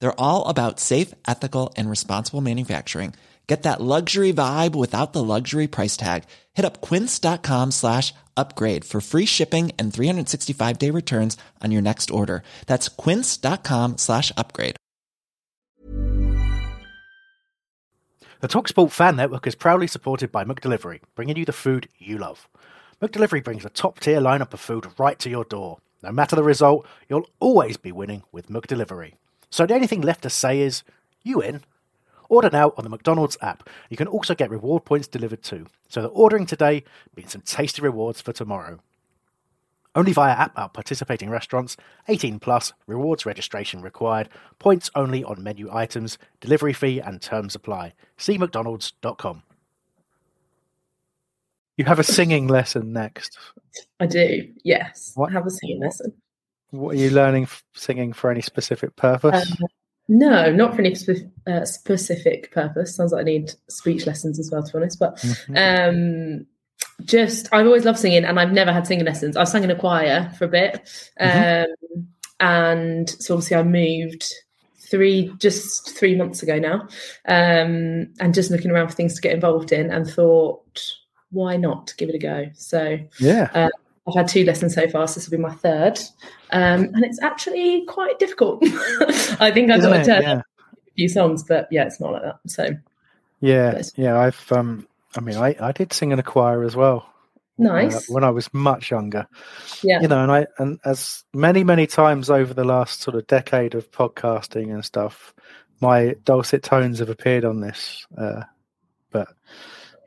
They're all about safe, ethical, and responsible manufacturing. Get that luxury vibe without the luxury price tag. Hit up quince.com slash upgrade for free shipping and 365 day returns on your next order. That's quince.com slash upgrade. The TalkSport Fan Network is proudly supported by McDelivery, bringing you the food you love. McDelivery brings a top tier lineup of food right to your door. No matter the result, you'll always be winning with McDelivery. So the only thing left to say is, you in? Order now on the McDonald's app. You can also get reward points delivered too. So the ordering today means some tasty rewards for tomorrow. Only via app at participating restaurants. 18 plus. Rewards registration required. Points only on menu items. Delivery fee and terms apply. See mcdonalds.com. You have a singing lesson next. I do, yes. What? I have a singing lesson. What are you learning singing for any specific purpose? Um, no, not for any spe- uh, specific purpose. Sounds like I need speech lessons as well, to be honest. But Mhm. um, just, I've always loved singing and I've never had singing lessons. I've sung in a choir for a bit. Mhm. Um, and so obviously I moved three, just three months ago now. Um, and just looking around for things to get involved in and thought, why not give it a go? So yeah. I've had two lessons so far, so this will be my third. Um, and it's actually quite difficult. I think I've Isn't got it? Yeah. a few songs, but yeah, it's not like that. So Yeah, yeah. I've um, I mean, I, I did sing in a choir as well. uh, nice. when I was much younger, yeah. you know, and I and as many many times over the last sort of decade of podcasting and stuff, my dulcet tones have appeared on this. Uh, but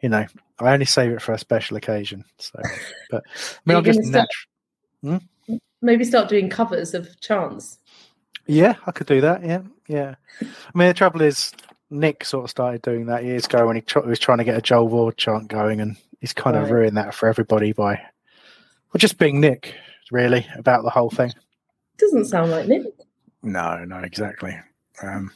you know, I only save it for a special occasion. So, but I mean, I'm just start- natural. Maybe start doing covers of chants. Yeah, I could do that. Yeah, yeah. I mean, the trouble is, Nick sort of started doing that years ago when he, tr- was trying to get a Joel Ward chant going, and he's kind of Right. ruined that for everybody by, well, just being Nick, really, about the whole thing. Doesn't sound like Nick. No, no, exactly. Um,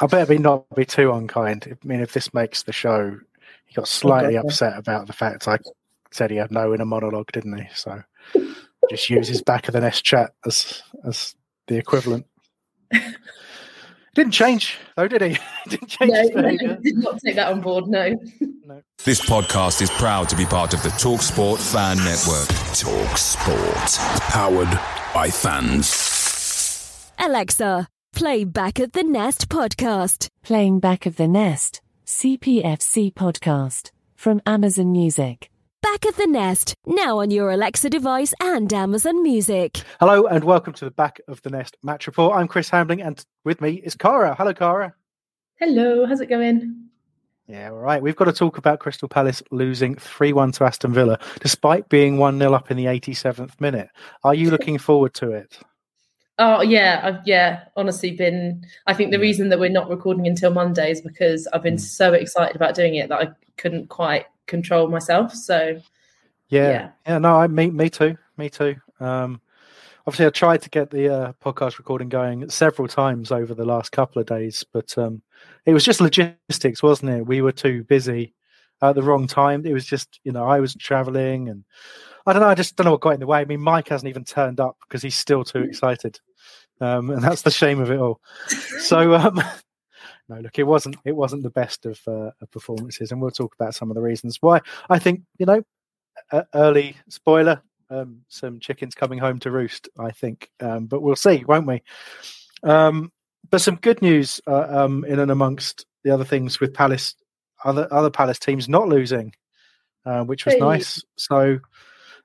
I better be not be too unkind. I mean, if this makes the show, he got oh, slightly Okay. upset about the fact I said he had no in a monologue, didn't he? So just use his back of the nest chat as as the equivalent. Didn't change though, did he? Didn't change No, no, did not take that on board. No. This podcast is proud to be part of the TalkSport Fan Network. TalkSport, powered by fans. Alexa, play Back of the Nest podcast. Playing Back of the Nest, CPFC podcast from Amazon Music. Back of the Nest, now on your Alexa device and Amazon Music. Hello and welcome to the back of the nest match report. I'm Chris Hambling, and with me is Caragh. Hello, Caragh. Hello, how's it going? Yeah, all right. We've got to talk about Crystal Palace losing 3 1 to Aston Villa, despite being 1 0 up in the 87th minute. Are you looking forward to it? Oh yeah, I've yeah, honestly been I think the reason that we're not recording until Monday is because I've been Mm. so excited about doing it that I couldn't quite control myself. So Yeah. Yeah. Yeah, no, I, me, me too. Me too. Um, obviously, I tried to get the uh, podcast recording going several times over the last couple of days, but um, it was just logistics, wasn't it? We were too busy at the wrong time. It was just, you know, I was traveling and I don't know. I just don't know what got in the way. I mean, Mike hasn't even turned up because he's still too excited. Um, and that's the shame of it all. So, um, no, look, it wasn't, it wasn't the best of, uh, of performances. And we'll talk about some of the reasons why. I think, you know, uh, early spoiler um, some chickens coming home to roost i think um, but we'll see won't we um, but some good news uh, um, in and amongst the other things with palace other other palace teams not losing uh, which was Hey. nice so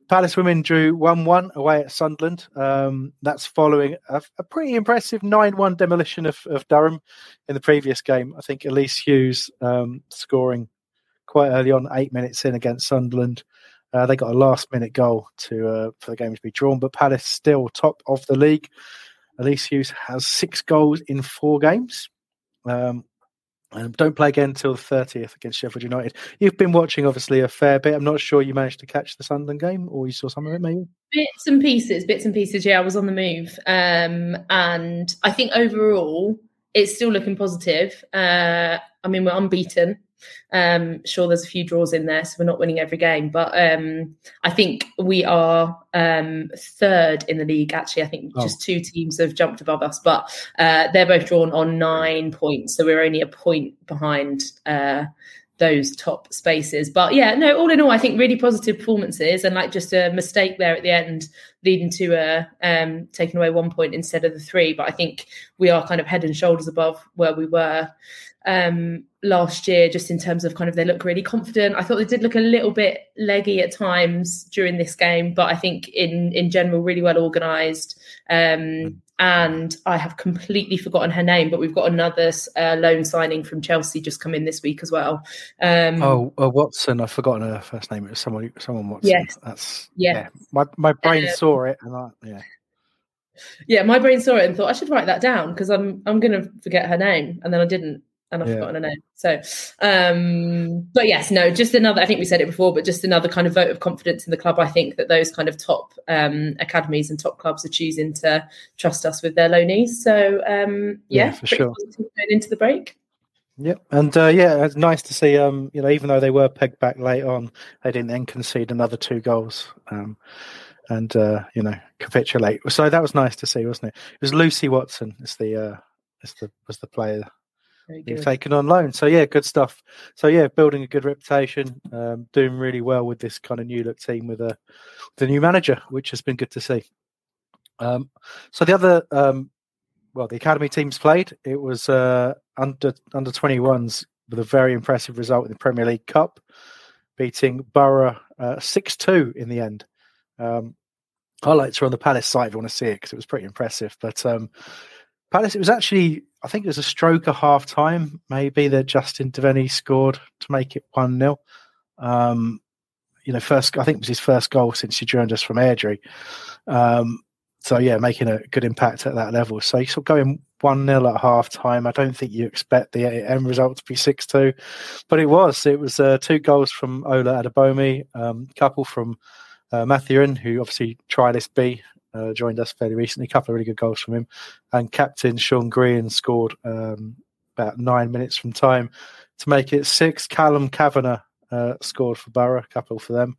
palace women drew 1-1 away at sunderland um, that's following a, a pretty impressive 9-1 demolition of, of durham in the previous game i think elise hughes um, scoring quite early on eight minutes in against sunderland uh, they got a last minute goal to uh, for the game to be drawn, but Palace still top of the league. Elise Hughes has six goals in four games. Um, Um, don't play again until the 30th against Sheffield United. You've been watching, obviously, a fair bit. I'm not sure you managed to catch the Sunderland game or you saw some of it, maybe? Bits and pieces, bits and pieces. Yeah, I was on the move. Um, and I think overall, it's still looking positive. Uh, I mean, we're unbeaten. Um, sure, there's a few draws in there, so we're not winning every game. But um, I think we are um, third in the league. Actually, I think Oh. just two teams have jumped above us, but uh, they're both drawn on nine points, so we're only a point behind. Uh, those top spaces. But yeah, no, all in all, I think really positive performances and like just a mistake there at the end leading to a um taking away one point instead of the three. But I think we are kind of head and shoulders above where we were um last year, just in terms of kind of they look really confident. I thought they did look a little bit leggy at times during this game, but I think in in general really well organized. Um and I have completely forgotten her name, but we've got another uh, loan signing from Chelsea just come in this week as well. Um, Oh, uh, Watson. I've forgotten her first name. It was someone, someone Watson. Yes. That's, Yeah. yeah. My, my brain Um, saw it and I, yeah. yeah, my brain saw it and thought I should write that down because I'm I'm going to forget her name, and then I didn't, and I've Yeah. forgotten her name. So, um, but yes, no, just another. I think we said it before, but just another kind of vote of confidence in the club. I think that those kind of top um, academies and top clubs are choosing to trust us with their loanees. So, um, yeah, Yeah, for sure. going into the break. Yep, and uh, yeah, it's nice to see. Um, you know, even though they were pegged back late on, they didn't then concede another two goals, um, and uh, you know, capitulate. So that was nice to see, wasn't it? It was Lucy Watson. Is the uh, is the was the player being good. taken on loan. So yeah, good stuff. So yeah, building a good reputation, um, doing really well with this kind of new look team with a the new manager, which has been good to see. Um, so the other, um, well, the academy teams played. It was uh, under under twenty ones with a very impressive result in the Premier League Cup, beating Borough six two in the end. Um, highlights are on the Palace site if you want to see it because it was pretty impressive. But um, Palace, it was actually, I think it was a stroke of half time, maybe that Justin Devenny scored to make it 1 0. Um, you know, first, I think it was his first goal since he joined us from Airdrie. Um, so, yeah, making a good impact at that level. So, sort of going 1 0 at half time. I don't think you expect the end result to be 6 2, but it was. It was uh, two goals from Ola Adebomi, um, a couple from uh, Matthewen, who obviously trialist B, uh, joined us fairly recently. A couple of really good goals from him, and captain Sean Grehan scored um, about nine minutes from time to make it six. Callum Kavanagh uh, scored for Borough, a couple for them.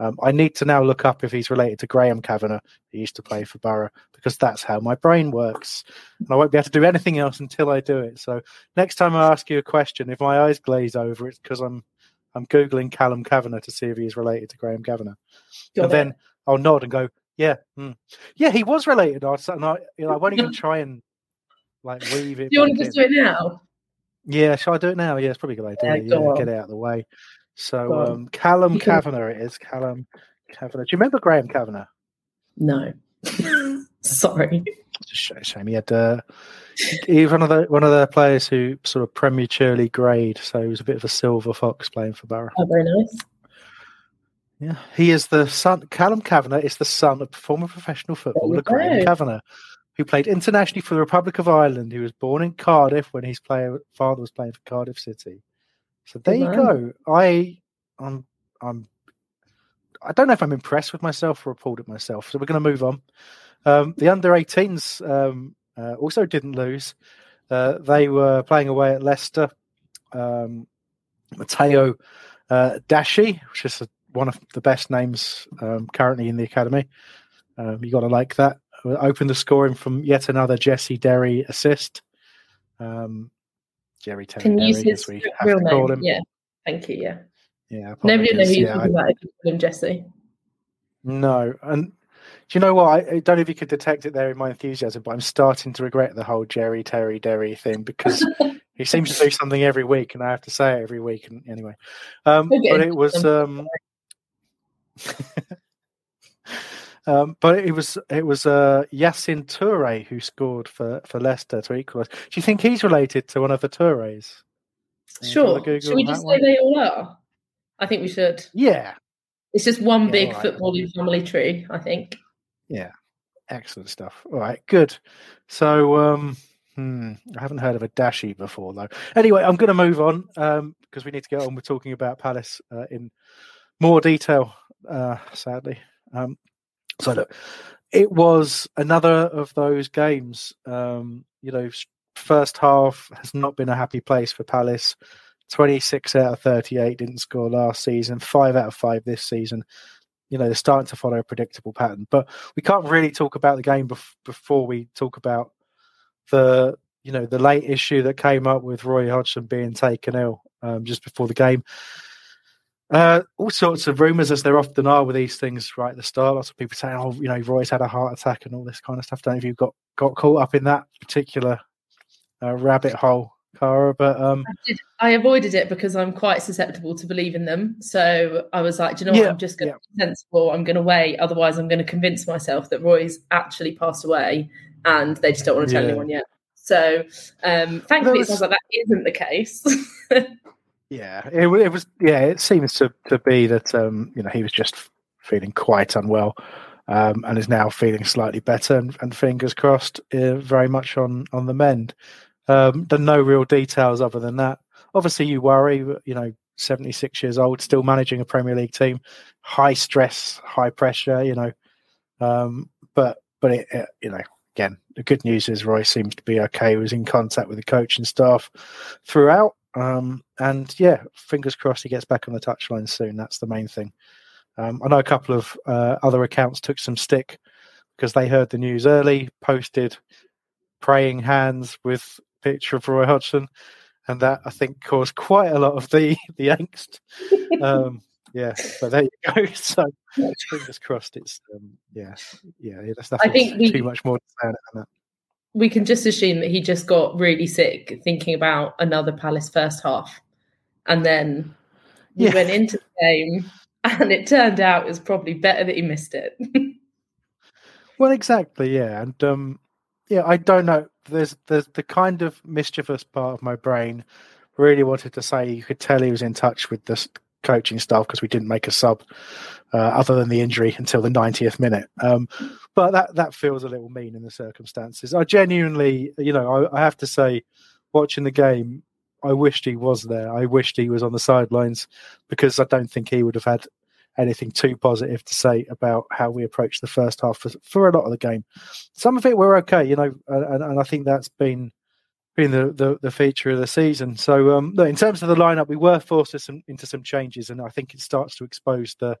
Um, I need to now look up if he's related to Graham Kavanagh, who used to play for Borough, because that's how my brain works. And I won't be able to do anything else until I do it. So next time I ask you a question, if my eyes glaze over, it's because I'm I'm googling Callum Kavanagh to see if he is related to Graham Kavanagh Got and then I'll nod and go, "Yeah, hmm. yeah, he was related." I and I, you know, I won't even try and like weave it. do you want to just do it now? Yeah, shall I do it now? Yeah, it's probably a good Yeah, idea. go Yeah, get it out of the way. So, um, Callum Kavanagh, it is Callum Kavanagh. Do you remember Graham Kavanagh? No. Sorry. It's a shame he had. Uh, he was one of the one of the players who sort of prematurely grade, so he was a bit of a silver fox playing for Borough. Oh, very nice. Yeah, he is the son. Callum Kavanagh is the son of former professional footballer Graham. Kavanagh, who played internationally for the Republic of Ireland. He was born in Cardiff when his player father was playing for Cardiff City. So there Good you man. go. I, I'm, I'm, I don't know if I'm impressed with myself or appalled at myself. So we're going to move on. Um, the under 18s um, uh, also didn't lose. Uh, they were playing away at Leicester. Um, Matteo uh, Dashi, which is a, one of the best names um, currently in the academy. Um, you got to like that. Open the scoring from yet another Jesse Derry assist. Um, Jerry Terry Can you use Derry, his as we have real to call name? him. Yeah. Thank you. Yeah. Yeah, Nobody knows who you're talking about if you call him Jesse. No, and do you know what? I, I don't know if you could detect it there in my enthusiasm, but I'm starting to regret the whole Jerry Terry Derry thing because he seems to do something every week, and I have to say it every week. And anyway, um, Okay. but it was, um, um, but it was it was uh, Yassin Toure who scored for for Leicester to equalise. Do you think he's related to one of the Toures? Do you wanna Sure. Should we just say one? they all are? I think we should. Yeah, It's just one Yeah, big right. footballing family tree, I think. Yeah, excellent stuff. All right, good. So, um, Hmm, I haven't heard of a dashi before though. Anyway, I'm going to move on um, because we need to get on with talking about Palace uh, in more detail. Uh, sadly, um, so look, it was another of those games. Um, you know, first half has not been a happy place for Palace. 26 out of 38 didn't score last season, five out of five this season. You know, they're starting to follow a predictable pattern. But we can't really talk about the game bef- before we talk about the you know the late issue that came up with Roy Hodgson being taken ill um, just before the game. Uh, all sorts of rumours, as there often are with these things, right at the start. Lots of people saying, "Oh, you know, Roy's had a heart attack" and all this kind of stuff. Don't know if you got got caught up in that particular uh, rabbit hole, Caragh. But um, I, did, I, avoided it because I'm quite susceptible to believing them. So I was like, Do you know Yeah. I'm just going to yeah. be sensible. I'm going to wait. Otherwise, I'm going to convince myself that Roy's actually passed away, and they just don't want to tell Yeah. anyone yet. So um, thankfully, was- it sounds like that isn't the case. yeah, it, it was. Yeah, it seems to to be that um, you know he was just feeling quite unwell. Um, and is now feeling slightly better, and, and fingers crossed, uh, very much on on the mend. Um, there are no real details other than that. Obviously, you worry. You know, seventy six years old, still managing a Premier League team, high stress, high pressure. You know, um, but but it, it, you know, again, the good news is Roy seems to be okay. He was in contact with the coaching staff throughout, um, and yeah, fingers crossed he gets back on the touchline soon. That's the main thing. Um, I know a couple of uh, other accounts took some stick because they heard the news early, posted praying hands with picture of Roy Hodgson, and that I think caused quite a lot of the the angst. Um, yeah, but there you go. So fingers crossed. It's um, yeah, yeah. There's nothing think we- too much more to say on it than that. We can just assume that he just got really sick thinking about another Palace first half. And then he Yeah. went into the game and it turned out it was probably better that he missed it. Well, exactly, yeah, and um, yeah, I don't know. There's there's the kind of mischievous part of my brain really wanted to say you could tell he was in touch with the s- coaching staff because we didn't make a sub uh, other than the injury until the 90th minute. Um, but that that feels a little mean in the circumstances. I genuinely, you know, I, I have to say, watching the game, I wished he was there. I wished he was on the sidelines because I don't think he would have had anything too positive to say about how we approached the first half for, for a lot of the game. Some of it were okay, you know, and, and I think that's been the, the, the feature of the season. So, um, in terms of the lineup, we were forced some, into some changes, and I think it starts to expose the,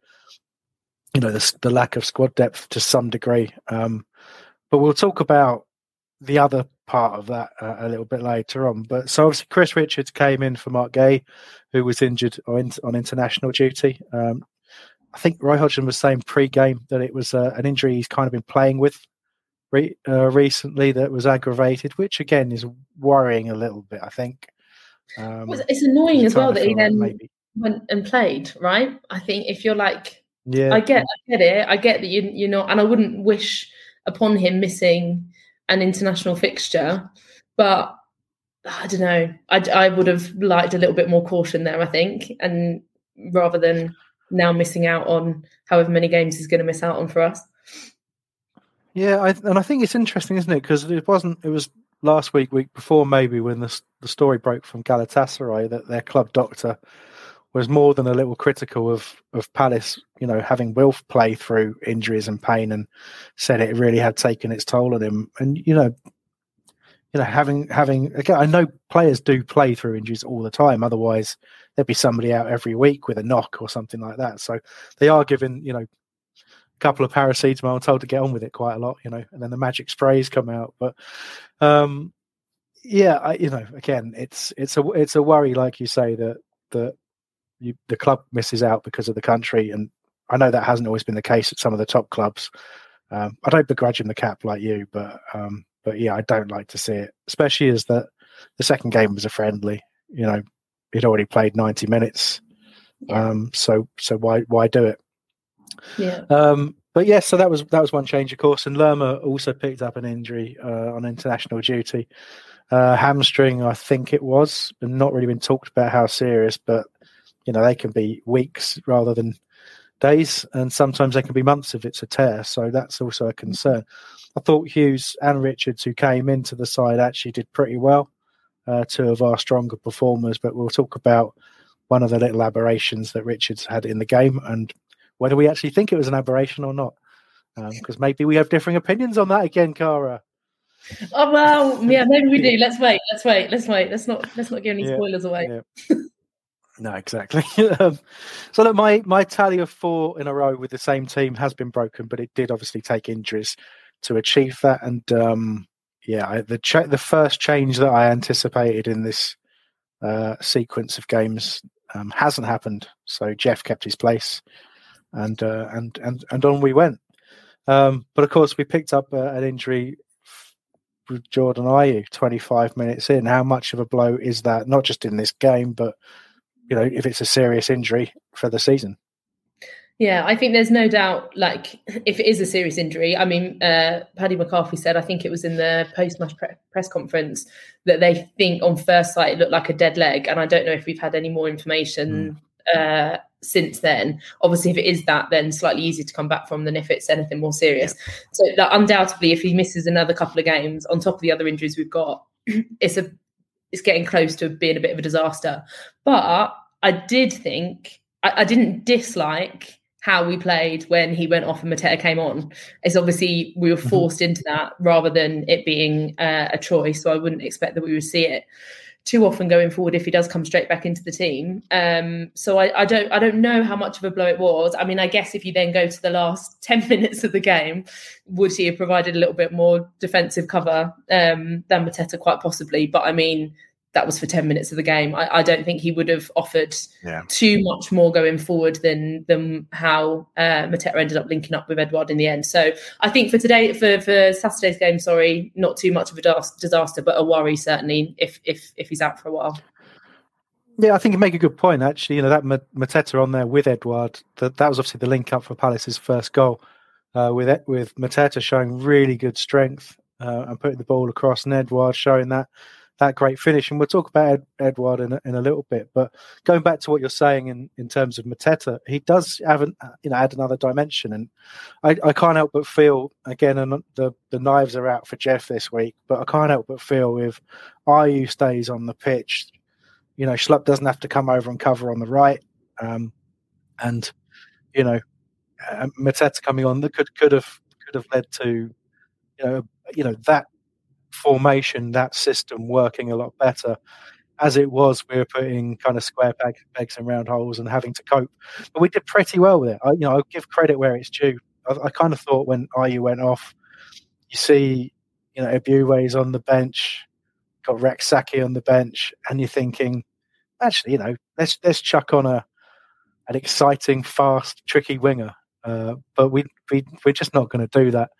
you know, the, the lack of squad depth to some degree. Um, but we'll talk about the other part of that uh, a little bit later on. But so obviously, Chris Richards came in for Marc Guéhi, who was injured on, on international duty. Um, I think Roy Hodgson was saying pre-game that it was uh, an injury he's kind of been playing with re- uh, recently that was aggravated, which again is worrying a little bit. I think. Um, Well, it's annoying as well that he then maybe- went and played, right? I think if you're like, yeah, I get, I get it, I get that you, you're not, and I wouldn't wish upon him missing an international fixture, but I don't know. I, I would have liked a little bit more caution there, I think, and rather than now missing out on however many games he's going to miss out on for us. Yeah, I, and I think it's interesting, isn't it? Because it wasn't. It was last week, week before, maybe when the the story broke from Galatasaray that their club doctor was more than a little critical of of Palace. You know, having Wilf play through injuries and pain, and said it really had taken its toll on him. And you know, you know, having having again, I know players do play through injuries all the time. Otherwise, there'd be somebody out every week with a knock or something like that. So they are given, you know, couple of paracetamol and I'm told to get on with it quite a lot, you know, and then the magic sprays come out. But um yeah, I, you know, again, it's it's a it's a worry, like you say, that that you, the club misses out because of the country, and I know that hasn't always been the case at some of the top clubs. Um, I don't begrudge him the cap like you, but um, but yeah, I don't like to see it, especially as that the second game was a friendly. You know, he'd already played ninety minutes, um, so so why why do it? Yeah. Um, but yes, so that was that was one change, of course. And Lerma also picked up an injury uh, on international duty, uh, hamstring, I think it was, and not really been talked about how serious. But you know, they can be weeks rather than days, and sometimes they can be months if it's a tear. So that's also a concern. I thought Hughes and Richards, who came into the side, actually did pretty well. Uh, two of our stronger performers, but we'll talk about one of the little aberrations that Richards had in the game and whether we actually think it was an aberration or not. Because um, maybe we have differing opinions on that again, Caragh. Oh well, yeah, maybe we do. Let's wait. Let's wait. Let's wait. Let's not. Let's not give any spoilers yeah, away. Yeah. no, exactly. um, so look, my my tally of four in a row with the same team has been broken, but it did obviously take injuries to achieve that. And um, yeah, I, the cha- the first change that I anticipated in this uh, sequence of games um, hasn't happened. So Jeff kept his place, and uh, and and and on we went. Um, but of course, we picked up uh, an injury with Jordan Ayew 25 minutes in. How much of a blow is that? Not just in this game, but you know, if it's a serious injury for the season. Yeah, I think there's no doubt. Like, if it is a serious injury, I mean, uh, Paddy McCarthy said, I think it was in the post-match pre- press conference that they think on first sight it looked like a dead leg, and I don't know if we've had any more information mm. Uh, since then. Obviously, if it is that, then slightly easier to come back from than if it's anything more serious. Yeah. So, like, undoubtedly, if he misses another couple of games on top of the other injuries we've got, it's a it's getting close to being a bit of a disaster. But I did think I, I didn't dislike how we played when he went off and Mateta came on. It's obviously we were mm-hmm. forced into that rather than it being uh, a choice. So I wouldn't expect that we would see it too often going forward if he does come straight back into the team. Um, so I, I, don't I don't know how much of a blow it was. I mean, I guess if you then go to the last ten minutes of the game, would he have provided a little bit more defensive cover um, than Mateta? Quite possibly, but I mean. That was for 10 minutes of the game. I, I don't think he would have offered yeah. too much more going forward than than how uh, Mateta ended up linking up with Edouard in the end. So I think for today, for, for Saturday's game, sorry, not too much of a disaster, but a worry certainly if if if he's out for a while. Yeah, I think you make a good point. Actually, you know that Mateta on there with Edouard. That that was obviously the link up for Palace's first goal. Uh, with with Mateta showing really good strength uh, and putting the ball across, and Edouard showing that that great finish. And we'll talk about Ed, Edouard in a, in a little bit. But going back to what you're saying in, in terms of Mateta, he does have an, you know add another dimension. And I, I can't help but feel again, and the the knives are out for Jeff this week. But I can't help but feel if Ayew stays on the pitch, you know, Schlupp doesn't have to come over and cover on the right, um, and you know, uh, Mateta coming on that could could have could have led to you know you know that formation, that system working a lot better. As it was, we were putting kind of square peg, pegs in round holes and having to cope. But we did pretty well with it. I, you know, I'll give credit where it's due. I, I kind of thought when Ayew went off, you see, you know, Ebiowei's on the bench, got Rak-Sakyi on the bench, and you're thinking, actually, you know, let's let's chuck on a an exciting, fast, tricky winger. Uh, but we, we we're just not going to do that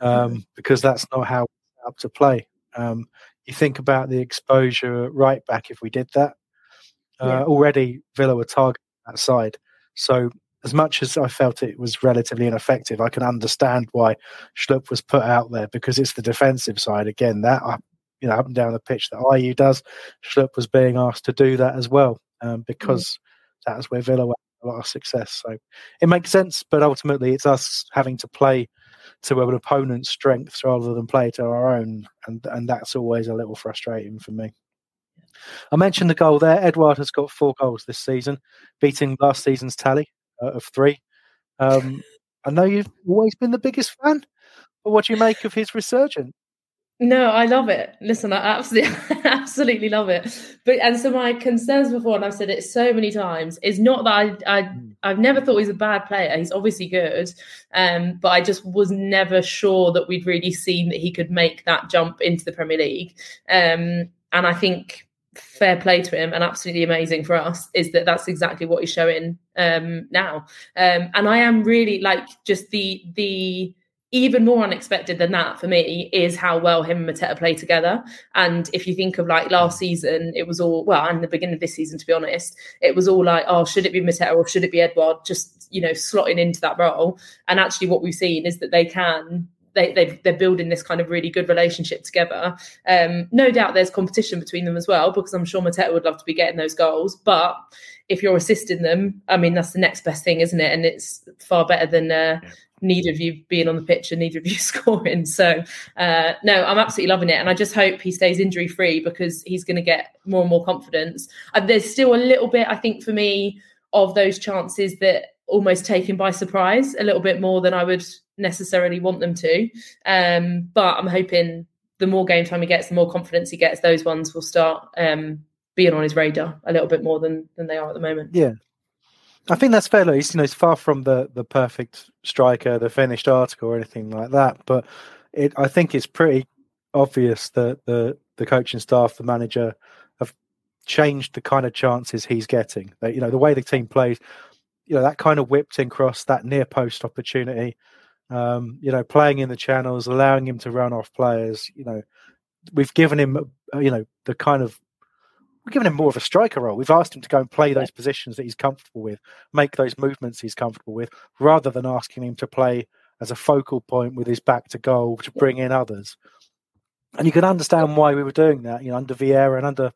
um, because that's not how up to play. Um, you think about the exposure right back if we did that. Uh, yeah. Already, Villa were targeting that side. So, as much as I felt it was relatively ineffective, I can understand why Schlupp was put out there because it's the defensive side. Again, that uh, you know up and down the pitch that Ayew does, Schlupp was being asked to do that as well um, because mm. that's where Villa were a lot of success. So it makes sense, but ultimately it's us having to play to an opponent's strengths rather than play to our own, and and that's always a little frustrating for me. I mentioned the goal there. Edouard has got four goals this season, beating last season's tally uh, of three. Um, I know you've always been the biggest fan, but what do you make of his resurgence? No, I love it. Listen, I absolutely, absolutely love it. But and so my concerns before, and I've said it so many times, is not that I, I hmm. I've never thought he's a bad player. He's obviously good, um, but I just was never sure that we'd really seen that he could make that jump into the Premier League. Um, and I think fair play to him and absolutely amazing for us is that that's exactly what he's showing um, now. Um, and I am really like just the the even more unexpected than that for me is how well him and Mateta play together. And if you think of like last season, it was all well, and the beginning of this season, to be honest, it was all like, oh, should it be Mateta or should it be Edouard? Just you know, slotting into that role. And actually, what we've seen is that they can they, they they're building this kind of really good relationship together. Um, no doubt there's competition between them as well because I'm sure Mateta would love to be getting those goals. But if you're assisting them, I mean that's the next best thing, isn't it? And it's far better than uh, neither of you being on the pitch and neither of you scoring. So uh, no, I'm absolutely loving it, and I just hope he stays injury free because he's going to get more and more confidence. Uh, there's still a little bit, I think, for me of those chances that almost taken by surprise a little bit more than I would necessarily want them to. Um, but I'm hoping the more game time he gets, the more confidence he gets, those ones will start um, being on his radar a little bit more than than they are at the moment. Yeah. I think that's fair. He's, you know, he's far from the, the perfect striker, the finished article, or anything like that. But it, I think it's pretty obvious that the the coaching staff, the manager, have changed the kind of chances he's getting. You know, the way the team plays, you know, that kind of whipped in cross, that near post opportunity, um, you know, playing in the channels, allowing him to run off players. You know, we've given him, uh, you know, the kind of we've given him more of a striker role. We've asked him to go and play those positions that he's comfortable with, make those movements he's comfortable with, rather than asking him to play as a focal point with his back to goal to bring in others. And you can understand why we were doing that, you know, under Vieira and under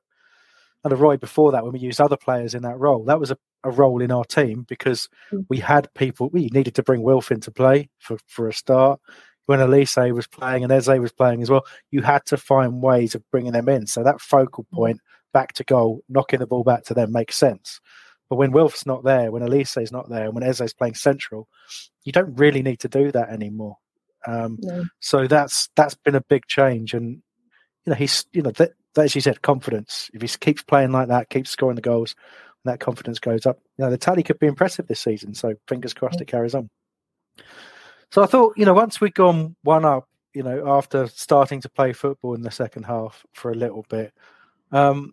under Roy before that when we used other players in that role. That was a, a role in our team because mm. we had people we needed to bring Wilf into play for, for a start. When Olise was playing and Eze was playing as well, you had to find ways of bringing them in. So that focal mm. point back to goal, knocking the ball back to them makes sense. But when Wilf's not there, when Olise is not there, and when Eze's playing central, you don't really need to do that anymore. Um, no. So that's that's been a big change, and you know he's you know that, as you said, confidence. If he keeps playing like that, keeps scoring the goals, that confidence goes up. You know, the tally could be impressive this season. So fingers crossed it carries on. So I thought, you know, once we'd gone one up, you know, after starting to play football in the second half for a little bit, um,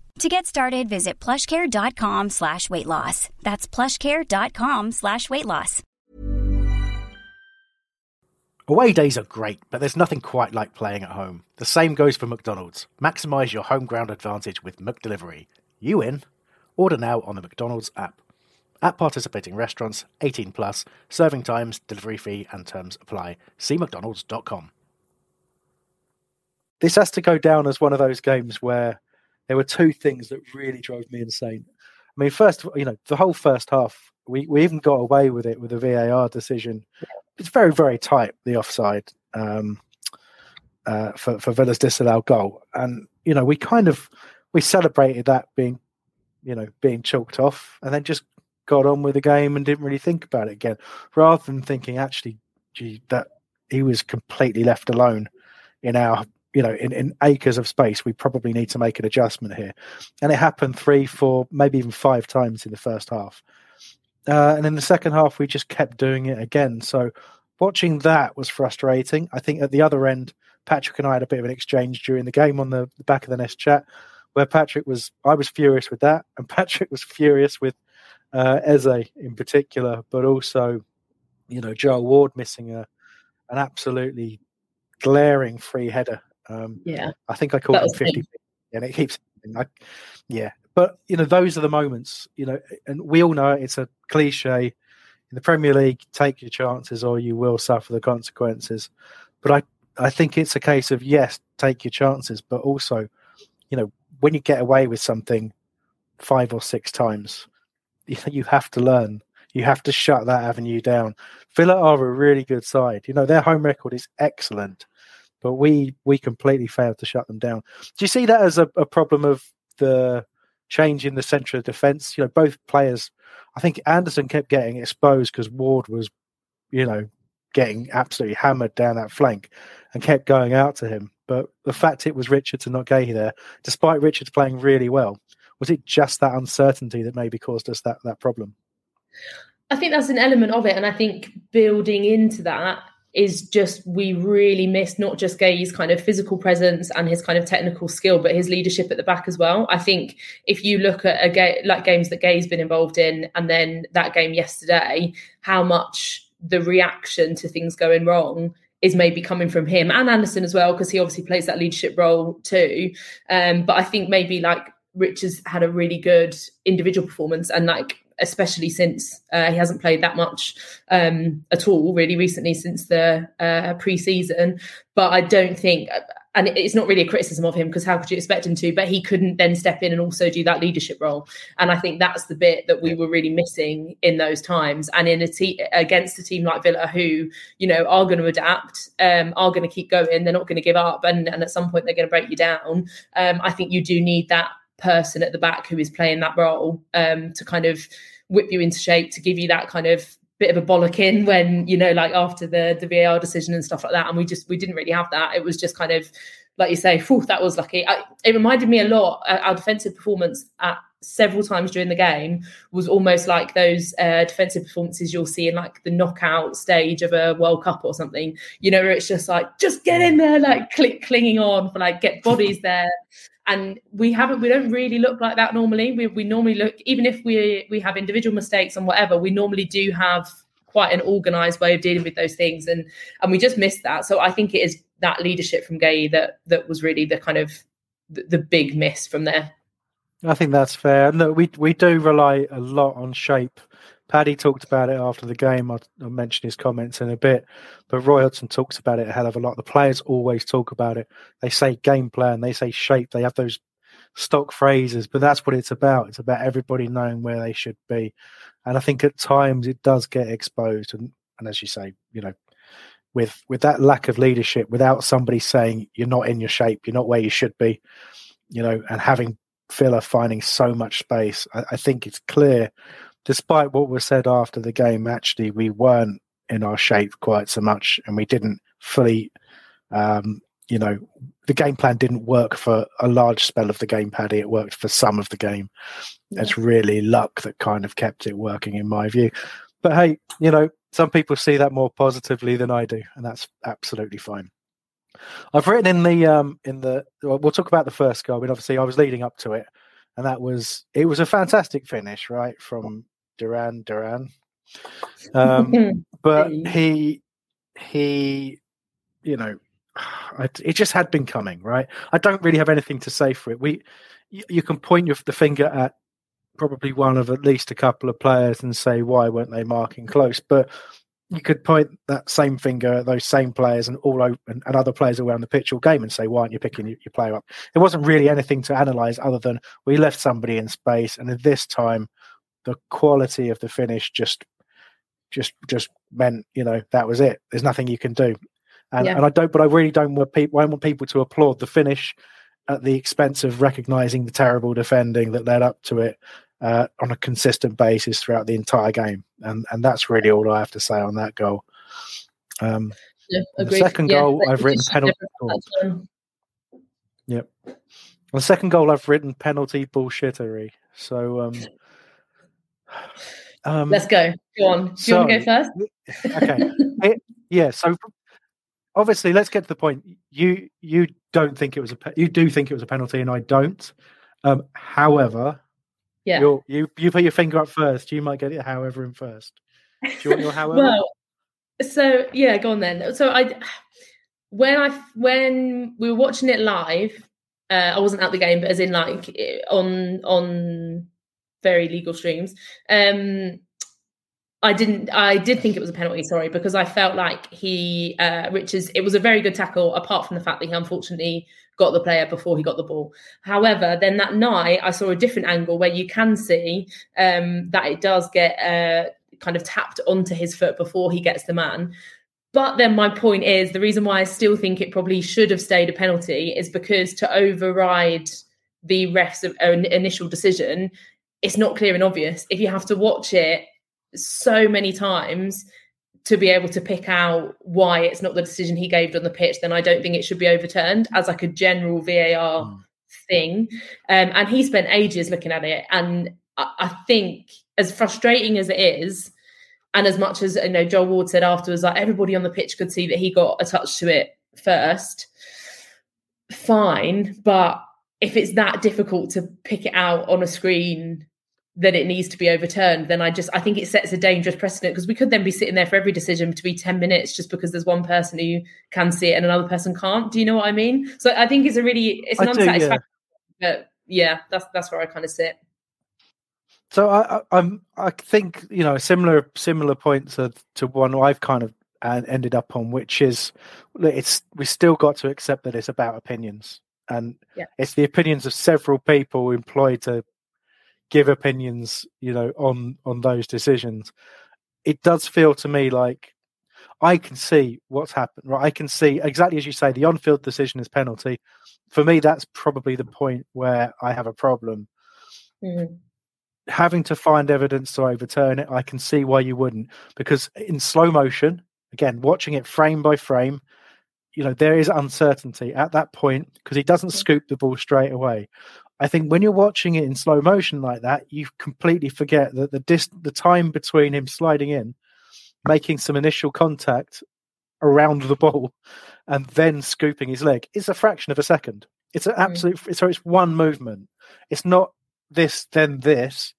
To get started, visit plushcare.com slash weight loss. That's plushcare.com slash weight loss. Away days are great, but there's nothing quite like playing at home. The same goes for McDonald's. Maximize your home ground advantage with McDelivery. You in? Order now on the McDonald's app. At participating restaurants, 18 plus, serving times, delivery fee, and terms apply. See McDonald's.com. This has to go down as one of those games where there were two things that really drove me insane. I mean, first, you know, the whole first half, we, we even got away with it with a VAR decision. It's very, very tight, the offside um, uh, for, for Villa's disallowed goal. And, you know, we kind of, we celebrated that being, you know, being chalked off and then just got on with the game and didn't really think about it again, rather than thinking, actually, gee, that he was completely left alone in our you know, in, in acres of space, we probably need to make an adjustment here. And it happened three, four, maybe even five times in the first half. Uh, and in the second half, we just kept doing it again. So watching that was frustrating. I think at the other end, Patrick and I had a bit of an exchange during the game on the, the back of the Nest chat, where Patrick was, I was furious with that, and Patrick was furious with uh, Eze in particular, but also, you know, Joel Ward missing a an absolutely glaring free header um, yeah, I think I called him fifty, and it keeps. I, yeah, but you know, those are the moments. You know, and we all know it's a cliche in the Premier League. Take your chances, or you will suffer the consequences. But I, I think it's a case of yes, take your chances, but also, you know, when you get away with something five or six times, you have to learn. You have to shut that avenue down. Villa are a really good side. You know, their home record is excellent but we we completely failed to shut them down. Do you see that as a, a problem of the change in the centre of defence? You know, both players. I think Anderson kept getting exposed because Ward was, you know, getting absolutely hammered down that flank and kept going out to him. But the fact it was Richards and not Guéhi there, despite Richards playing really well, was it just that uncertainty that maybe caused us that that problem? I think that's an element of it, and I think building into that is just we really miss not just Guéhi's kind of physical presence and his kind of technical skill, but his leadership at the back as well. I think if you look at a like games that Guéhi's been involved in, and then that game yesterday, how much the reaction to things going wrong is maybe coming from him and Anderson as well, because he obviously plays that leadership role too. Um, but I think maybe like Rich has had a really good individual performance and like especially since uh, he hasn't played that much um, at all really recently since the uh, pre-season. But I don't think, and it's not really a criticism of him because how could you expect him to? But he couldn't then step in and also do that leadership role. And I think that's the bit that we were really missing in those times. And in a team against a team like Villa, who you know are going to adapt, um, are going to keep going, they're not going to give up, and, and at some point they're going to break you down. Um, I think you do need that person at the back who is playing that role um, to kind of whip you into shape to give you that kind of bit of a bollock in when you know like after the the VAR decision and stuff like that. And we just we didn't really have that. It was just kind of like you say whew, that was lucky. I, it reminded me a lot uh, our defensive performance at several times during the game was almost like those uh, defensive performances you'll see in like the knockout stage of a World Cup or something. You know, where it's just like just get in there, like cl- clinging on for like get bodies there, and we haven't we don't really look like that normally. We, we normally look even if we we have individual mistakes and whatever we normally do have quite an organized way of dealing with those things. And and we just missed that. So i think it is that leadership from Guéhi that that was really the kind of the, the big miss from there. I think that's fair. No we we do rely a lot on shape Paddy talked about it after the game. I'll, I'll, mention his comments in a bit, but Roy Hodgson talks about it a hell of a lot. The players always talk about it. They say game plan, they say shape, they have those stock phrases, but that's what it's about. It's about everybody knowing where they should be. And I think at times it does get exposed. And, and as you say, you know, with with that lack of leadership, without somebody saying you're not in your shape, you're not where you should be, you know, and having Villa finding so much space, I, I think it's clear despite what was said after the game, actually we weren't in our shape quite so much, and we didn't fully, um, you know, the game plan didn't work for a large spell of the game, Paddy. It worked for some of the game. Yeah. It's really luck that kind of kept it working, in my view. But hey, you know, some people see that more positively than I do, and that's absolutely fine. I've written in the um in the we'll talk about the first goal. I mean, obviously, I was leading up to it, and that was it was a fantastic finish, right from Duran Duran. Um, but he he you know it just had been coming right? I don't really have anything to say for it. We you, you can point your, the finger at probably one of at least a couple of players and say why weren't they marking close? But you could point that same finger at those same players and all open, and other players around the pitch all game and say why aren't you picking your, your player up? There wasn't really anything to analyze other than we left somebody in space and at this time the quality of the finish just just just meant you know that was it. There's nothing you can do, and yeah. and I don't. But I really don't want people. I want people to applaud the finish at the expense of recognizing the terrible defending that led up to it uh, on a consistent basis throughout the entire game, and and that's really all I have to say on that goal. Um, yeah, the second yeah, goal, I've written penalty. Yep. The second goal, I've written penalty bullshittery. So um, um, Let's go. Go on. Do so, you want to go first? okay. It, yeah. So obviously, let's get to the point. You you don't think it was a you do think it was a penalty, and I don't. Um, however, yeah, you you put your finger up first. You might get it. However, in first. Do you want your however? well, so yeah, go on then. So I when I when we were watching it live, uh, I wasn't at the game, but as in like on on very legal streams. Um, I didn't. I did think it was a penalty. Sorry, because I felt like he, uh, Richards. It was a very good tackle, apart from the fact that he unfortunately got the player before he got the ball. However, then that night I saw a different angle where you can see um, that it does get uh, kind of tapped onto his foot before he gets the man. But then my point is the reason why I still think it probably should have stayed a penalty is because to override the ref's uh, initial decision, it's not clear and obvious. If you have to watch it so many times to be able to pick out why it's not the decision he gave on the pitch, then I don't think it should be overturned as like a general VAR mm. thing. Um, and he spent ages looking at it, and I, I think as frustrating as it is, and as much as you know, Joel Ward said afterwards, like everybody on the pitch could see that he got a touch to it first. Fine, but if it's that difficult to pick it out on a screen that it needs to be overturned, then I just I think it sets a dangerous precedent because we could then be sitting there for every decision to be 10 minutes just because there's one person who can see it and another person can't. Do you know what I mean? So I think it's a really it's an I do, unsatisfactory but yeah, that's that's where I kind of sit. So I, I, I'm I think you know similar similar points to, to one I've kind of uh, ended up on, which is it's we still got to accept that it's about opinions, and Yeah. it's the opinions of several people employed to give opinions, you know, on on those decisions. It does feel to me like I can see what's happened. Right, I can see exactly as you say. The on-field decision is penalty. For me, that's probably the point where I have a problem Mhm. having to find evidence to overturn it, I can see why you wouldn't. Because in slow motion, again, watching it frame by frame, you know, there is uncertainty at that point because he doesn't scoop the ball straight away. I think when you're watching it in slow motion like that, you completely forget that the dis- the time between him sliding in, making some initial contact around the ball, and then scooping his leg is a fraction of a second. It's an absolute. So it's one movement. It's not this then this.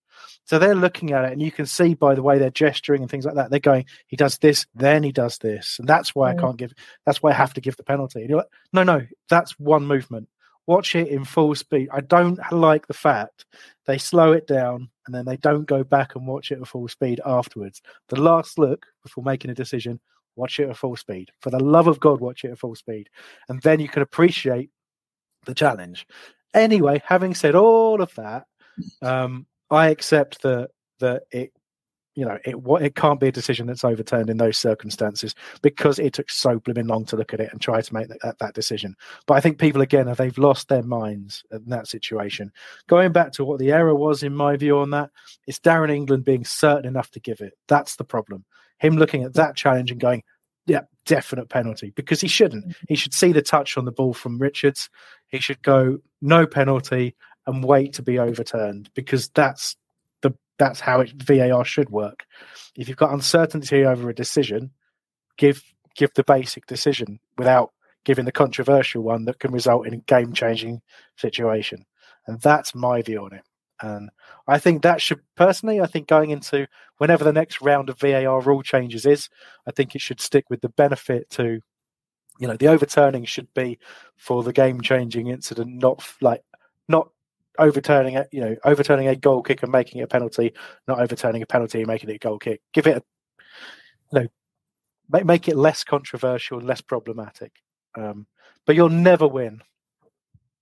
So they're looking at it, and you can see by the way they're gesturing and things like that. They're going, he does this, then he does this, and that's why Mm. I can't give. That's why I have to give the penalty. And you're like, no, no, that's one movement. Watch it in full speed. I don't like the fact they slow it down and then they don't go back and watch it at full speed afterwards. The last look before making a decision, watch it at full speed. For the love of God, watch it at full speed, and then you can appreciate the challenge. Anyway, having said all of that, um, I accept that that it, you know, it what it can't be a decision that's overturned in those circumstances because it took so blooming long to look at it and try to make that, that, decision. But I think people again they've lost their minds in that situation. Going back to what the error was, in my view, on that, it's Darren England being certain enough to give it. That's the problem. Him looking at that challenge and going, yeah, definite penalty because he shouldn't. Mm-hmm. He should see the touch on the ball from Richards. He should go no penalty and wait to be overturned because that's that's how it VAR should work. If you've got uncertainty over a decision, give give the basic decision without giving the controversial one that can result in a game changing situation. And that's my view on it. And I think that should personally, I think going into whenever the next round of VAR rule changes is, I think it should stick with the benefit to, you know, the overturning should be for the game changing incident, not like not overturning it, you know, overturning a goal kick and making it a penalty, not overturning a penalty and making it a goal kick. Give it, a, you know, make make it less controversial, less problematic. Um, but you'll never win.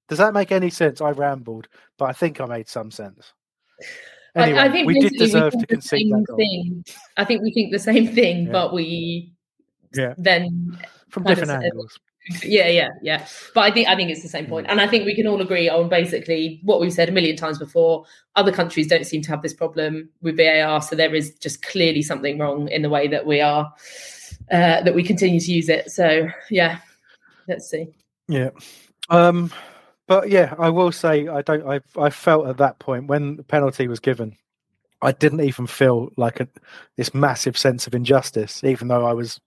Does that make any sense? I rambled, but I think I made some sense. I- Anyway, I, think we did deserve think to concede that goal thing. I think we think the same thing, Yeah. but we Yeah. then from of different angles. Yeah yeah yeah but i think i think it's the same Mm. and i think we can all agree on basically what we've said a million times before other countries don't seem to have this problem with var so there is just clearly something wrong in the way that we are uh, that we continue to use it so yeah let's see Yeah. Um but yeah, I will say I don't I I felt at that point when the penalty was given, I didn't even feel like a, this massive sense of injustice, even though I was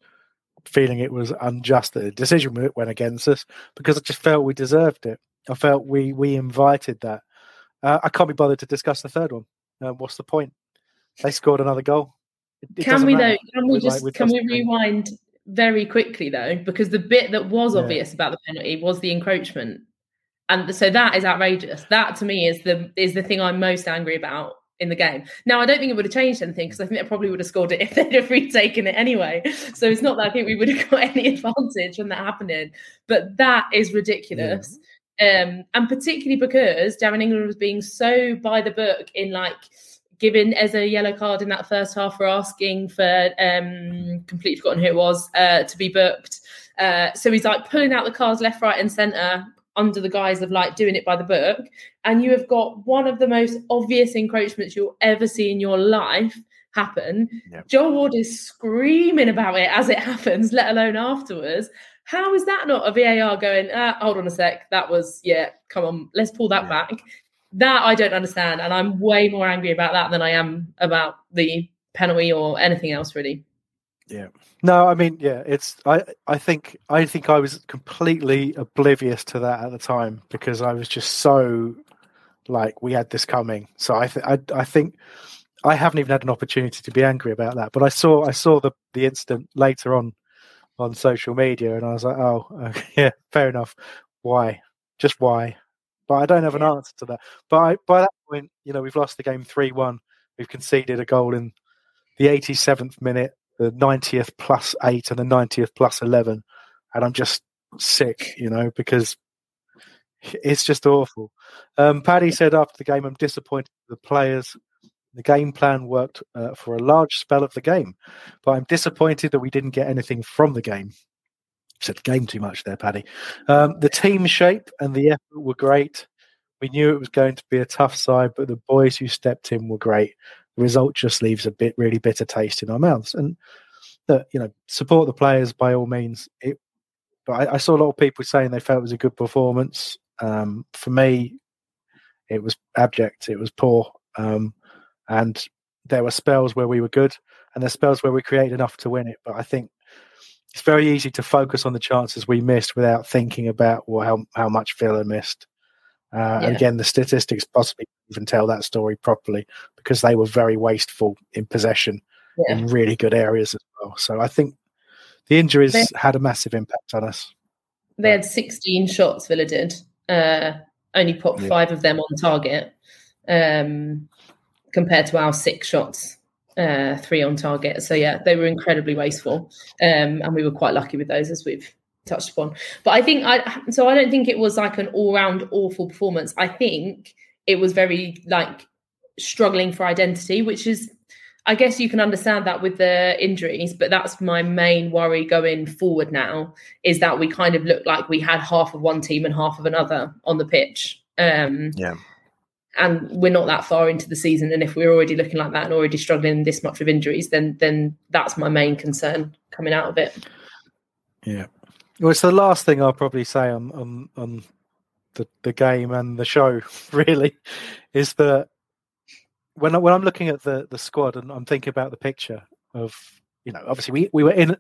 feeling it was unjust that the decision went against us because I just felt we deserved it. I felt we we invited that. Uh, I can't be bothered to discuss the third one. Uh, what's the point? They scored another goal. It- it can we matter. though can we like, just with can we rewind very quickly though because the bit that was Yeah. obvious about the penalty was the encroachment and so that is outrageous that to me is the is the thing i'm most angry about in the game. Now i don't think it would have changed anything because i think they probably would have scored it if they'd have retaken it anyway. So it's not that i think we would have got any advantage from that happening but that is ridiculous. Um and particularly because darren england was being so by the book in like giving as a yellow card in that first half for asking for um completely forgotten who it was uh to be booked. Uh so he's like pulling out the cards left right and center under the guise of like doing it by the book and you have got one of the most obvious encroachments you'll ever see in your life happen Yep. joel ward is screaming about it as it happens let alone afterwards how is that not a var going ah, hold on a sec that was yeah come on let's pull that Yeah. back that I don't understand, and I'm way more angry about that than I am about the penalty or anything else really. Yeah. No, I mean, yeah, it's I I think I think I was completely oblivious to that at the time because I was just so like we had this coming. So I th- I I think I haven't even had an opportunity to be angry about that. But I saw I saw the the incident later on on social media, and I was like, oh, okay, yeah, fair enough. Why? Just why? But I don't have an answer to that. But I, by that point, you know, we've lost the game three one. We've conceded a goal in the 87th minute, the 90th plus eight, and the 90th plus 11, and I'm just sick, you know, because it's just awful. Um, Paddy said after the game, I'm disappointed with the players. The game plan worked uh, for a large spell of the game, but I'm disappointed that we didn't get anything from the game. Said the game too much there, Paddy. Um, the team shape and the effort were great. We knew it was going to be a tough side, but the boys who stepped in were great. The result just leaves a bit really bitter taste in our mouths. And that you know, support the players by all means. It, but I, I saw a lot of people saying they felt it was a good performance. Um, for me, it was abject. It was poor. Um, and there were spells where we were good, and there's spells where we created enough to win it. But I think it's very easy to focus on the chances we missed without thinking about well, how how much Villa missed. Uh, And Yeah. again, the statistics possibly even tell that story properly because they were very wasteful in possession Yeah. in really good areas as well. So I think the injuries They- had a massive impact on us. They had 16 shots, Villa did. Uh, only put Yeah. five of them on target, um, compared to our six shots, uh, three on target. So yeah, they were incredibly wasteful, um, and we were quite lucky with those, as we've touched upon. But I think I so I don't think it was like an all-round awful performance. I think it was very like struggling for identity, which is I guess you can understand that with the injuries, but that's my main worry going forward now is that we kind of look like we had half of one team and half of another on the pitch. Um, Yeah. And we're not that far into the season, and if we're already looking like that and already struggling this much with injuries, then then that's my main concern coming out of it. Yeah. Well, it's the last thing I'll probably say on on, on the, the game and the show, really, is that when I, when I'm looking at the the squad and I'm thinking about the picture of you know obviously we we were in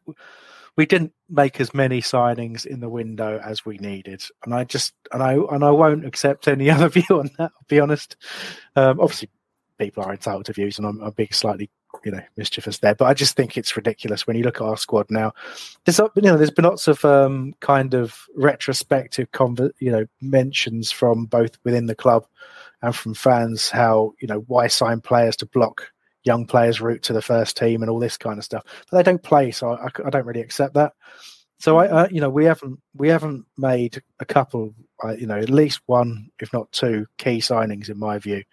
we didn't make as many signings in the window as we needed, and I just and I and I won't accept any other view on that. I'll be honest. Um, obviously, people are entitled to views, and I'm, I'm being slightly you know mischievous there, but I just think it's ridiculous when you look at our squad now. There's you know there's been lots of um, kind of retrospective conver- you know mentions from both within the club and from fans how you know why sign players to block young players' route to the first team and all this kind of stuff. But they don't play, so I, I don't really accept that. So I, uh, you know, we haven't we haven't made a couple, uh, you know, at least one, if not two, key signings in my view,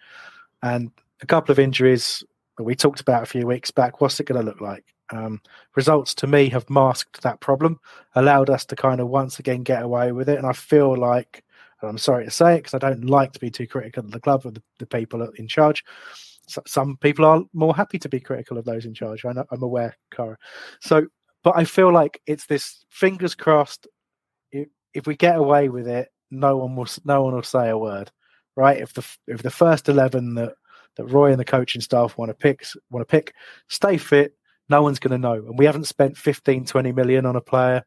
and a couple of injuries that we talked about a few weeks back. What's it going to look like? Um, results to me have masked that problem, allowed us to kind of once again get away with it, and I feel like. And I'm sorry to say it because I don't like to be too critical of the club or the, the people in charge so- some people are more happy to be critical of those in charge. I know, I'm aware, Caragh. So, but I feel like it's this fingers crossed. If, if we get away with it, no one will. No one will say a word, right? If the if the first eleven that that Roy and the coaching staff want to pick want to pick stay fit, no one's going to know. And we haven't spent 15, 20 million on a player.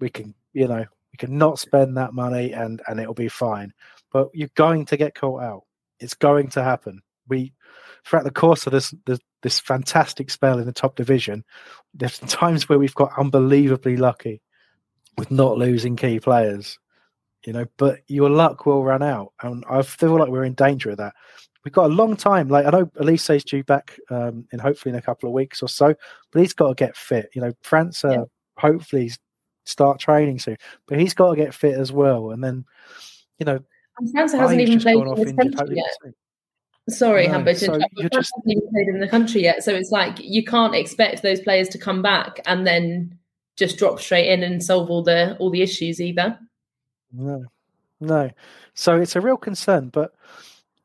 We can, you know, we can not spend that money and and it'll be fine. But you're going to get caught out. It's going to happen. We throughout the course of this this, this fantastic spell in the top division, there's times where we've got unbelievably lucky with not losing key players, you know. But your luck will run out, and I feel like we're in danger of that. We've got a long time. Like I know Olise is due back um, in hopefully in a couple of weeks or so, but he's got to get fit. You know, França uh, Yeah. hopefully start training soon, but he's got to get fit as well. And then, you know, And hasn't even played in injured. country yet. soon. Sorry, No, Humber, so França just- hasn't even played in the country yet. So it's like you can't expect those players to come back and then just drop straight in and solve all the all the issues either. No, no. So it's a real concern. But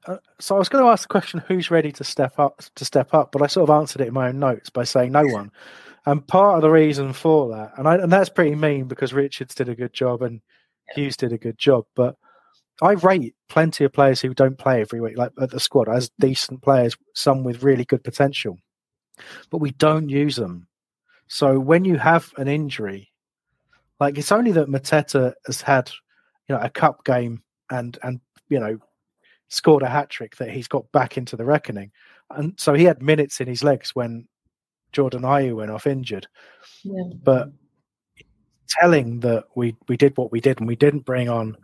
uh, so I was going to ask the question: Who's ready to step up? To step up, but I sort of answered it in my own notes by saying no one. And part of the reason for that, and I, and that's pretty mean because Richards did a good job and Hughes did a good job, but I rate plenty of players who don't play every week, like at the squad, as decent players, some with really good potential. but we don't use them. So when you have an injury, like it's only that Mateta has had, you know, a cup game and and you know scored a hat trick that he's got back into the reckoning, and so he had minutes in his legs when Jordan Ayew went off injured. Yeah. But telling that we we did what we did and we didn't bring on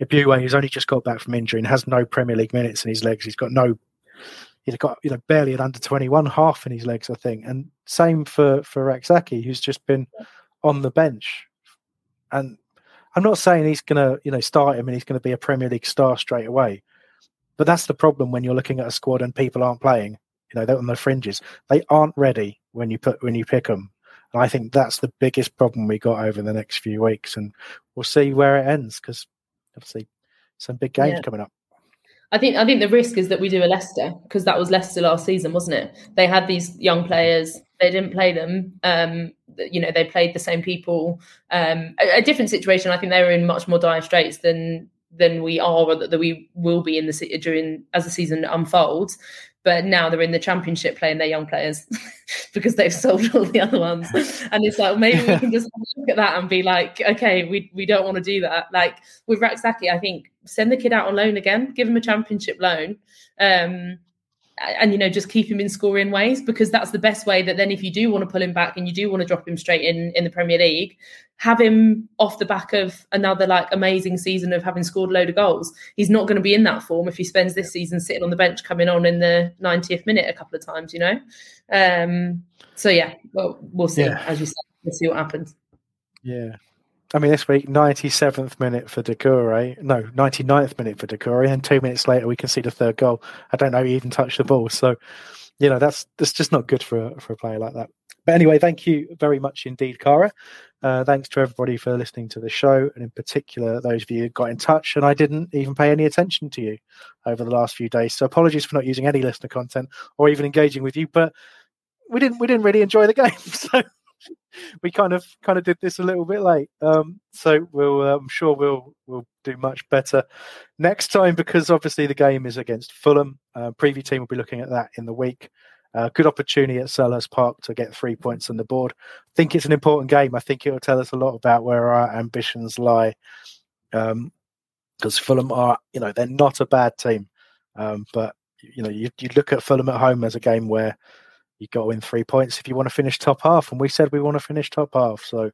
Ebiowei, who's only just got back from injury and has no Premier League minutes in his legs. He's got no he's got you know barely an under 21 half in his legs i think and same for for Rak-Sakyi, who's just been on the bench and i'm not saying he's gonna you know start him and he's gonna be a premier league star straight away but that's the problem when you're looking at a squad and people aren't playing you know they're on the fringes. They aren't ready when you put when you pick them and i think that's the biggest problem we got over the next few weeks and we'll see where it ends because obviously some big games Yeah. coming up I think I think the risk is that we do a Leicester because that was Leicester last season, wasn't it? They had these young players, they didn't play them. Um, you know, they played the same people. Um, a, a different situation. I think they were in much more dire straits than than we are, or that, that we will be in the during as the season unfolds. But now they're in the championship playing their young players because they've sold all the other ones. And it's like maybe we can just look at that and be like, okay, we we don't want to do that. Like with Rak-Sakyi, I think send the kid out on loan again, give him a championship loan. Um, and you know just keep him in scoring ways because that's the best way that then if you do want to pull him back and you do want to drop him straight in in the Premier League have him off the back of another like amazing season of having scored a load of goals. He's not going to be in that form if he spends this season sitting on the bench coming on in the 90th minute a couple of times you know? Um so yeah well we'll see. Yeah. as you said we'll see what happens. Yeah. I mean, this week, 97th minute for Decore. No, 99th minute for Decore. And two minutes later, we can see the third goal. I don't know he even touched the ball. So, you know, that's that's just not good for, a- for a player like that. But anyway, thank you very much indeed, Caragh. Uh, thanks to everybody for listening to the show. And in particular, those of you who got in touch. And I didn't even pay any attention to you over the last few days. So apologies for not using any listener content or even engaging with you. But we didn't we didn't really enjoy the game. So we kind of kind of did this a little bit late. Um, so we'll uh, I'm sure we'll we'll do much better next time because obviously the game is against Fulham. Uh, preview team will be looking at that in the week. Uh, good opportunity at Selhurst Park to get three points on the board. I think it's an important game. I think it will tell us a lot about where our ambitions lie. Um, because Fulham are, you know, they're not a bad team, um, but you know, you, you look at Fulham at home as a game where you got to win three points if you want to finish top half, and we said we want to finish top half. So,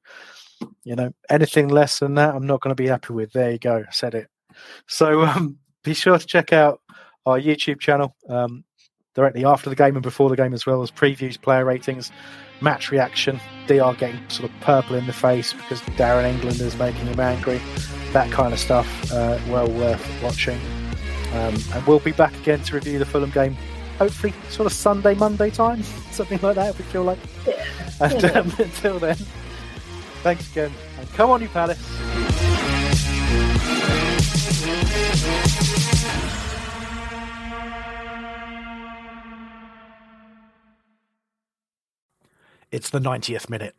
you know, anything less than that, I'm not going to be happy with. There you go, said it. So, um, be sure to check out our YouTube channel um, directly after the game and before the game, as well as previews, player ratings, match reaction. Dr getting sort of purple in the face because Darren England is making him angry. That kind of stuff. Uh, well worth watching. Um, and we'll be back again to review the Fulham game hopefully sort of Sunday, Monday time, something like that, if we feel like. And um, until then, thanks again. And come on, you Palace. It's the 90th minute.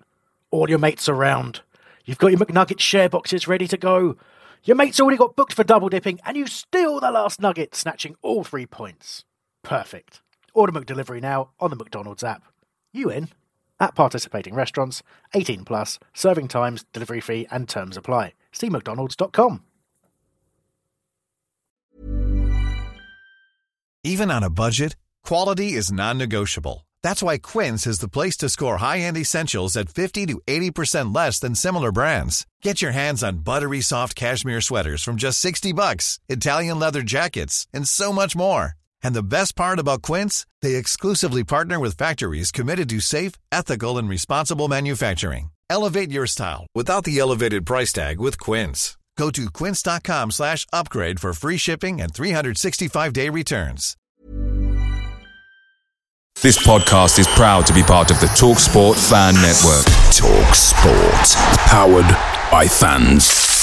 All your mates are around. You've got your McNugget share boxes ready to go. Your mate's already got booked for double dipping, and you steal the last nugget, snatching all three points. Perfect. Order McDelivery now on the McDonald's app. You in? At participating restaurants, 18 plus, serving times, delivery fee, and terms apply. See McDonald's.com. Even on a budget, quality is non-negotiable. That's why Quince is the place to score high-end essentials at 50 to 80% less than similar brands. Get your hands on buttery soft cashmere sweaters from just 60 bucks, Italian leather jackets, and so much more. And the best part about Quince, they exclusively partner with factories committed to safe, ethical, and responsible manufacturing. Elevate your style without the elevated price tag with Quince. Go to quince.com slash upgrade for free shipping and 365-day returns. This podcast is proud to be part of the TalkSport Fan Network. TalkSport. Powered by fans.